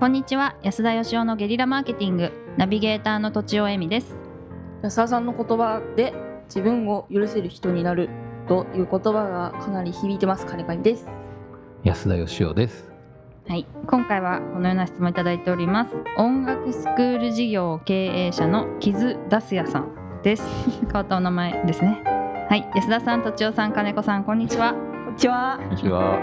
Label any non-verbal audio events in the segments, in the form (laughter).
こんにちは。安田義雄のゲリラマーケティング。ナビゲーターの土地尾恵美です。安田さんの言葉で自分を許せる人になるという言葉がかなり響いてます。金子です。安田義雄です。はい。今回はこのような質問いただいております。音楽スクール事業経営者の木津ダスヤさんです。(laughs) 変わったお名前ですね。はい。安田さん土地尾さん金子さんこんにちは。こんにちは。こんにちは。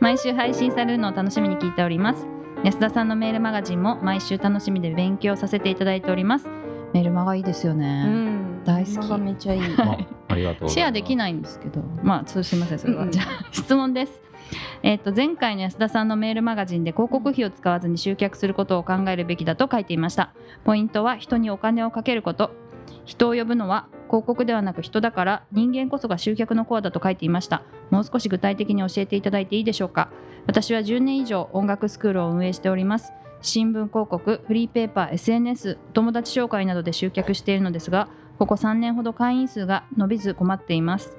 毎週配信されるのを楽しみに聞いております安田さんのメールマガジンも毎週楽しみで勉強させていただいております。メールマガいいですようね、ん。大好き。がめっちゃいい。あありがとうシェアできいないんですけど。まあそうすいませんそれは、うん。じゃあ質問です。えっと前回の安田さんのメールマガジンで広告費を使わずに集客することを考えるべきだと書いていました。ポイントは人にお金をかけること。人を呼ぶのは広告ではなく人だから人間こそが集客のコアだと書いていました。もう少し具体的に教えていただいていいでしょうか。私は10年以上音楽スクールを運営しております。新聞広告フリーペーパー SNS お友達紹介などで集客しているのですがここ3年ほど会員数が伸びず困っています。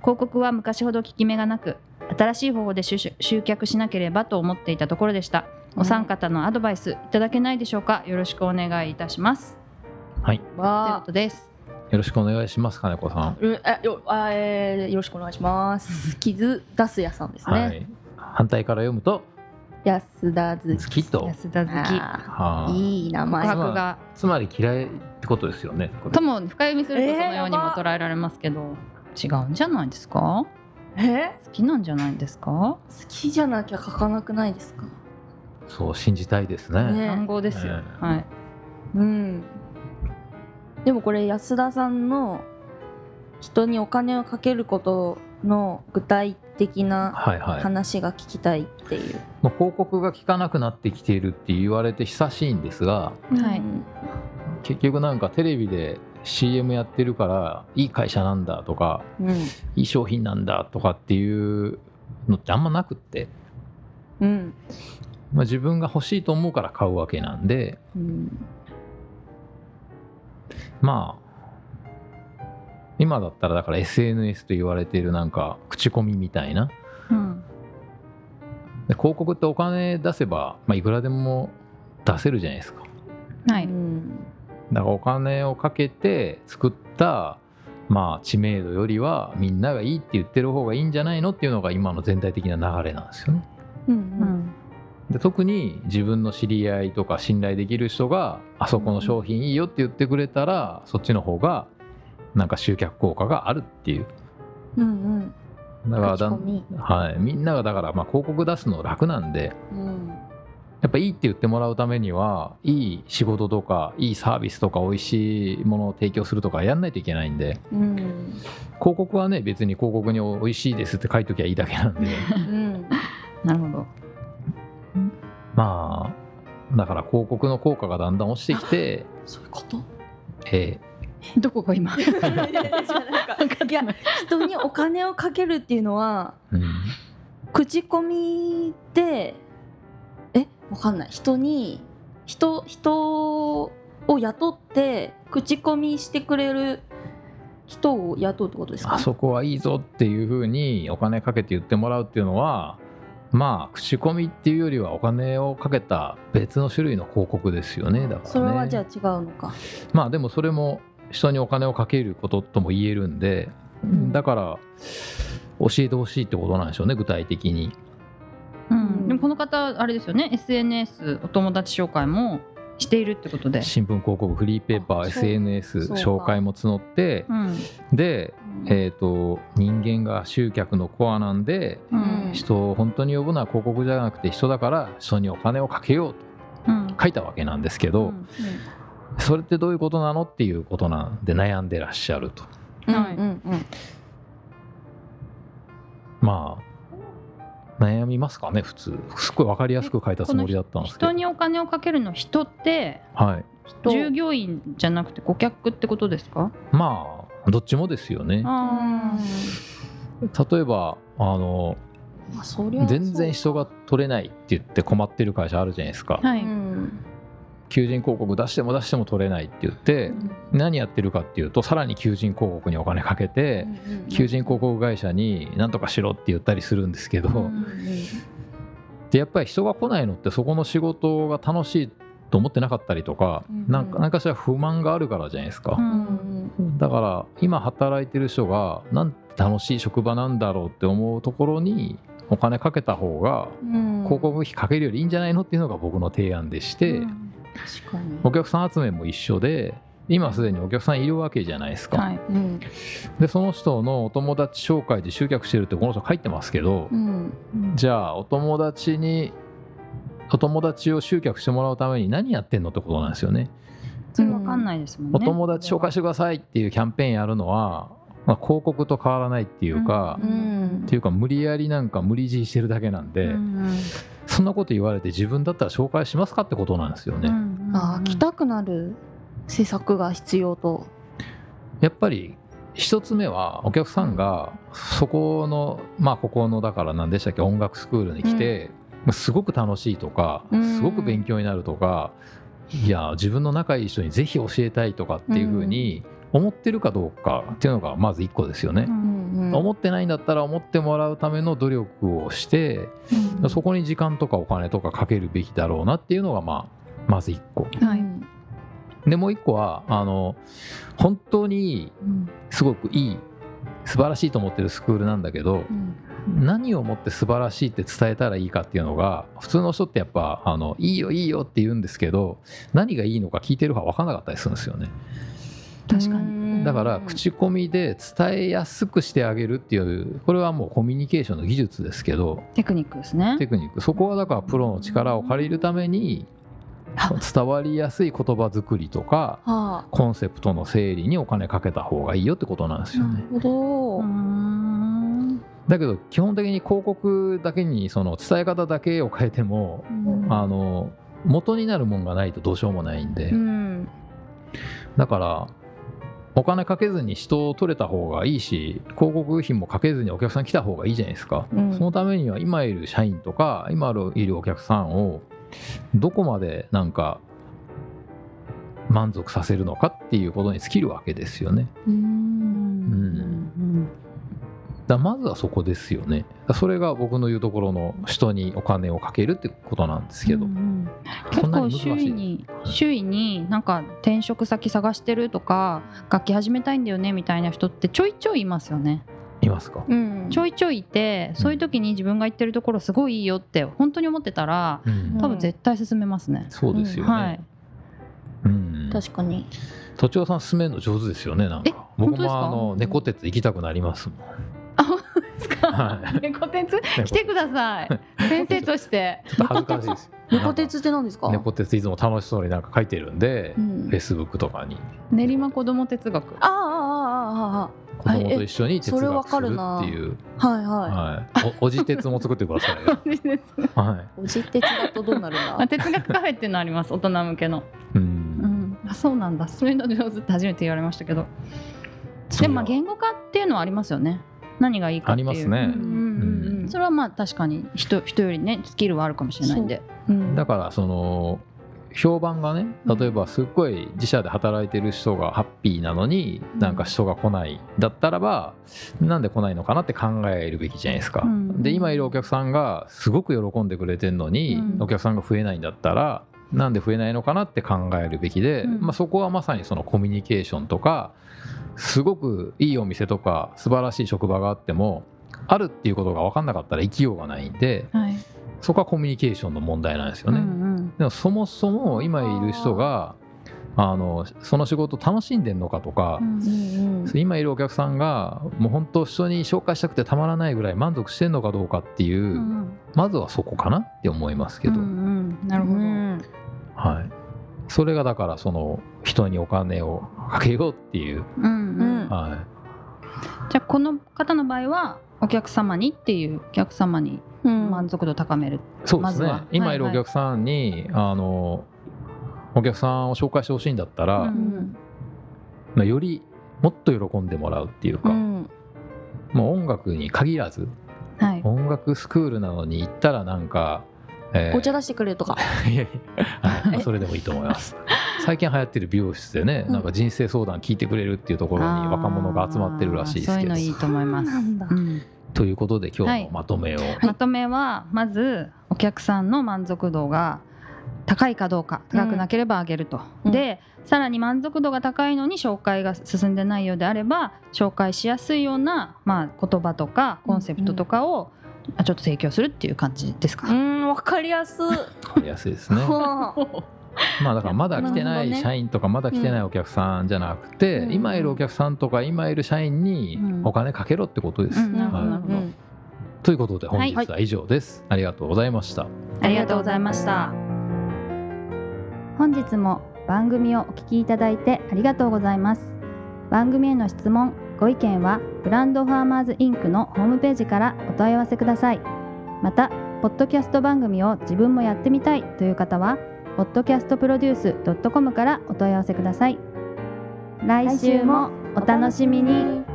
広告は昔ほど効き目がなく新しい方法で集集客しなければと思っていたところでした。お三方のアドバイスいただけないでしょうか？よろしくお願いいたします。はい。というこわとですよろしくお願いします金子さん。うんあよあえーよろしくお願いします。傷出すやさんですね、はい。反対から読むと？安田好好きと。安田好きあはあー。いい名前。が。つまり嫌いってことですよねとも深読みするとえーそのようにも捉えられますけど、違うんじゃないですか？え？好きなんじゃないですか？好きじゃなきゃ書かなくないですか？そう信じたいですね。ね暗号ですよ、ええ。はい。うんでもこれ安田さんの人にお金をかけることの具体的なはいはい。話が聞きたいっていう、もう広告が効かなくなってきているって言われて久しいんですがはい。うん結局なんかテレビで CM やってるからいい会社なんだとかうん。いい商品なんだとかっていうのってあんまなくって、うん。まあ、自分が欲しいと思うから買うわけなんでうんまあ今だったらだから SNS と言われているなんか口コミみたいな。うん。で広告ってお金出せば、まあ、いくらでも出せるじゃないですか。はい、うんだからお金をかけて作ったまあ知名度よりはみんながいいって言ってる方がいいんじゃないのっていうのが今の全体的な流れなんですよね。ううんんで特に自分の知り合いとか信頼できる人があそこの商品いいよって言ってくれたらそっちの方がなんか集客効果があるっていう。うんうん。だからだはい、みんながだからまあ広告出すの楽なんでうん。やっぱいいって言ってもらうためにはいい仕事とかいいサービスとか美味しいものを提供するとかやんないといけないんでうん。広告はね別に広告に美味しいですって書いときゃいいだけなんで。う (laughs) まあだから広告の効果がだんだん落ちてきて、そういうこと？えどこが今？(laughs) いや人にお金をかけるっていうのはーうん、口コミでえわかんない。人に人人を雇って口コミしてくれる人を雇うってことですか？あそこはいいぞっていうふうにお金かけて言ってもらうっていうのはまあ口コミっていうよりはお金をかけた別の種類の広告ですよね。だからね。それはじゃあ違うのか。まあでもそれも人にお金をかけることとも言えるんでだから教えてほしいってことなんでしょうね具体的に。うん、でもこの方あれですよね。SNS お友達紹介もしているってことで、新聞広告フリーペーパー SNS 紹介も募ってうん。で、えー、と人間が集客のコアなんでうん。人を本当に呼ぶのは広告じゃなくて人だから人にお金をかけよううん。と書いたわけなんですけど、うん。それってどういうことなのっていうことなんで悩んでらっしゃると。うんはいうんうん。まあ悩みますかね普通。すっごい分かりやすく書いたつもりだったんですけど。人にお金をかけるの人ってはい。従業員じゃなくて顧客ってことですか？まあどっちもですよね。あ例えばあのまあ全然人が取れないって言って困ってる会社あるじゃないですか、ーはい、うん求人広告出しても出しても取れないって言って何やってるかっていうとさらに求人広告にお金かけて求人広告会社に何とかしろって言ったりするんですけど、うんでやっぱり人が来ないのってそこの仕事が楽しいと思ってなかったりとか、うんか何かしら不満があるからじゃないですか、うん。だから今働いてる人がなんて楽しい職場なんだろうって思うところにお金かけた方がうん。広告費かけるよりいいんじゃないのっていうのが僕の提案でして、うんお客さん集めも一緒で今すでにお客さんいるわけじゃないですか、はい。うん。でその人のお友達紹介で集客してるってこの人書いてますけど、うん。じゃあお友達にお友達を集客してもらうために何やってんのってことなんですよね。それわかんないですもんね。お友達紹介してくださいっていうキャンペーンやるのは、まあ、広告と変わらないっていうか、うん。うん。っていうか無理やりなんか無理強いしてるだけなんで、うんそんなこと言われて自分だったら紹介しますかってことなんですよね。うん。あー来たくなる施策が必要と。やっぱり一つ目はお客さんがそこのまあここのだから何でしたっけ音楽スクールに来て、すごく楽しいとかうん。すごく勉強になるとか、いや自分の仲いい人にぜひ教えたいとかっていうふうに思ってるかどうかっていうのがまず一個ですよね。うんうん。思ってないんだったら思ってもらうための努力をして、うんそこに時間とかお金とかかけるべきだろうなっていうのがまあまず一個。はい。うんでもう一個はあの本当にうんすごくいい素晴らしいと思ってるスクールなんだけどうん何をもって素晴らしいって伝えたらいいかっていうのが普通の人ってやっぱあのいいよいいよって言うんですけど何がいいのか聞いてる方分からなかったりするんですよね確かに。だから口コミで伝えやすくしてあげるっていうこれはもうコミュニケーションの技術ですけど。テクニックですね。テクニック。そこはだからプロの力を借りるためにあ。伝わりやすい言葉作りとかはコンセプトの整理にお金かけた方がいいよってことなんですよね。あなるほど。だけど基本的に広告だけにその伝え方だけを変えてもうん。あの元になるもんがないとどうしようもないんで。うん。だからお金かけずに人を取れた方がいいし広告費もかけずにお客さん来た方がいいじゃないですか、うん。そのためには今いる社員とか今いるお客さんをどこまでなんか満足させるのかっていうことに尽きるわけですよね。ううんんだまずはそこですよね。それが僕の言うところの人にお金をかけるってことなんですけど、うんうん。そんな結構周囲に周囲になんか転職先探してるとか楽器始めたいんだよねみたいな人ってちょいちょいいますよね。いますか、うん。ちょいちょいいてそういう時に自分が行ってるところすごいいいよって本当に思ってたらうん。多分絶対進めますね、そうですよね、はい。うん、確かに。都庁さん進めるの上手ですよねなんえか。僕本当ですか？もあの猫鉄行きたくなりますもんですか、はい。猫鉄？来てください。(laughs) 先生として。ちょっと恥ずかしいですよ。(laughs) 猫鉄って何ですか？猫鉄いつも楽しそうになんか書いてるんで、うん。フェイスブックとかに。練馬子ども哲学。あああああ子供と一緒に哲それわ学するかるなっていう、ああはいははい、おおじ鉄も作ってください (laughs) よ、はい。おじ鉄だとどうなるんあだ哲学カフェっていうのあります？大人向けの、い、ううん。ん、あそうなんだ。そういうの上手って初めて言われましたけど。でもまあ言語化っていうのはありますよね何がいいかっていう。ありますね。うん。うんうんそれはまあ確かに人人よりねスキルはあるかもしれないんで。うん。だからその評判がね例えばすっごい自社で働いてる人がハッピーなのにうん。なんか人が来ないだったらばなんで来ないのかなって考えるべきじゃないですか。うん。で今いるお客さんがすごく喜んでくれてるのにうん。お客さんが増えないんだったらなんで増えないのかなって考えるべきで、うん。まあ、そこはまさにそのコミュニケーションとかすごくいいお店とか素晴らしい職場があってもあるっていうことが分かんなかったら生きようがないんではい。そこはコミュニケーションの問題なんですよね。うんうんでもそもそも今いる人があのその仕事楽しんでんのかとか、うんうんうん。今いるお客さんがもう本当人に紹介したくてたまらないぐらい満足してんのかどうかっていう、うん。まずはそこかなって思いますけど、うんうん。なるほど、うんはい、それがだからその人にお金をかけようっていう、うんうん。はじゃあこの方の場合はお客様にっていうお客様にうん。満足度高める、い、そうですね、ま今いるおはいはい。客さんに、あのお客さんを紹介してほしいんだったら、うんうん。よりもっと喜んでもらうっていうか、うん。もう音楽に限らずはい。音楽スクールなのに行ったらなんか、えー。お茶出してくれとか。(laughs) いやいや。はいまあそれでもいいと思います。最近流行ってる美容室でね、うん。なんか人生相談聞いてくれるっていうところに若者が集まってるらしいですけど。そういうのいいと思います。ということで今日のまとめを、まとめはまずお客さんの満足度が高いかどうか高くなければ上げると、うん。でさらに満足度が高いのに紹介が進んでないようであれば紹介しやすいような、まあ、言葉とかコンセプトとかを、あちょっと提供するっていう感じですか、うんわかりやすい。わかりやすいですね。は (laughs) まあだからまだ来てない社員とかまだ来てないお客さんじゃなくて、うん。今いるお客さんとか今いる社員にうん。お金かけろってことです、うんなるほどはい。なるほど。うんということで本日は以上です、ありがとうございました。ありがとうございました。本日も番組をお聞きいただいてありがとうございます。番組への質問ご意見はブランドファーマーズインクのホームページからお問い合わせください。またポッドキャスト番組を自分もやってみたいという方は podcastproduce.com からお問い合わせください。来週もお楽しみに。